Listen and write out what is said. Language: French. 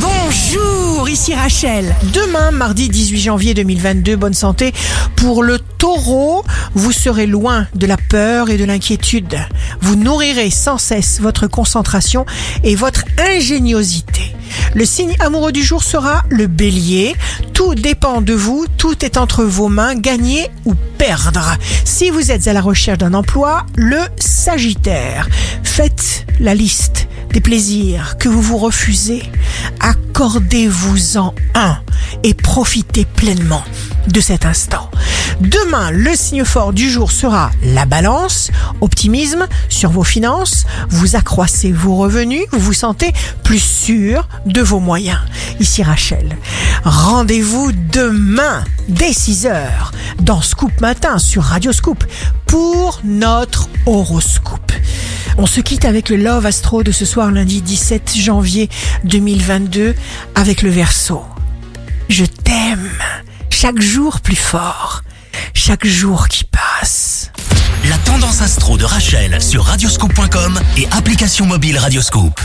Bonjour, ici Rachel. Demain, mardi 18 janvier 2022, bonne santé. Pour le taureau, vous serez loin de la peur et de l'inquiétude. Vous nourrirez sans cesse votre concentration et votre ingéniosité. Le signe amoureux du jour sera le bélier. Tout dépend de vous, tout est entre vos mains, gagner ou perdre. Si vous êtes à la recherche d'un emploi, le sagittaire. Faites la liste des plaisirs que vous vous refusez. Accordez-vous-en un et profitez pleinement de cet instant. Demain, le signe fort du jour sera la balance, optimisme sur vos finances, vous accroissez vos revenus, vous vous sentez plus sûr de vos moyens. Ici Rachel. Rendez-vous demain dès 6h dans Scoop Matin sur Radio Scoop pour notre horoscope. On se quitte avec le Love Astro de ce soir lundi 17 janvier 2022 avec le verso. Je t'aime chaque jour plus fort, chaque jour qui passe. La tendance astro de Rachel sur radioscope.com et application mobile Radioscope.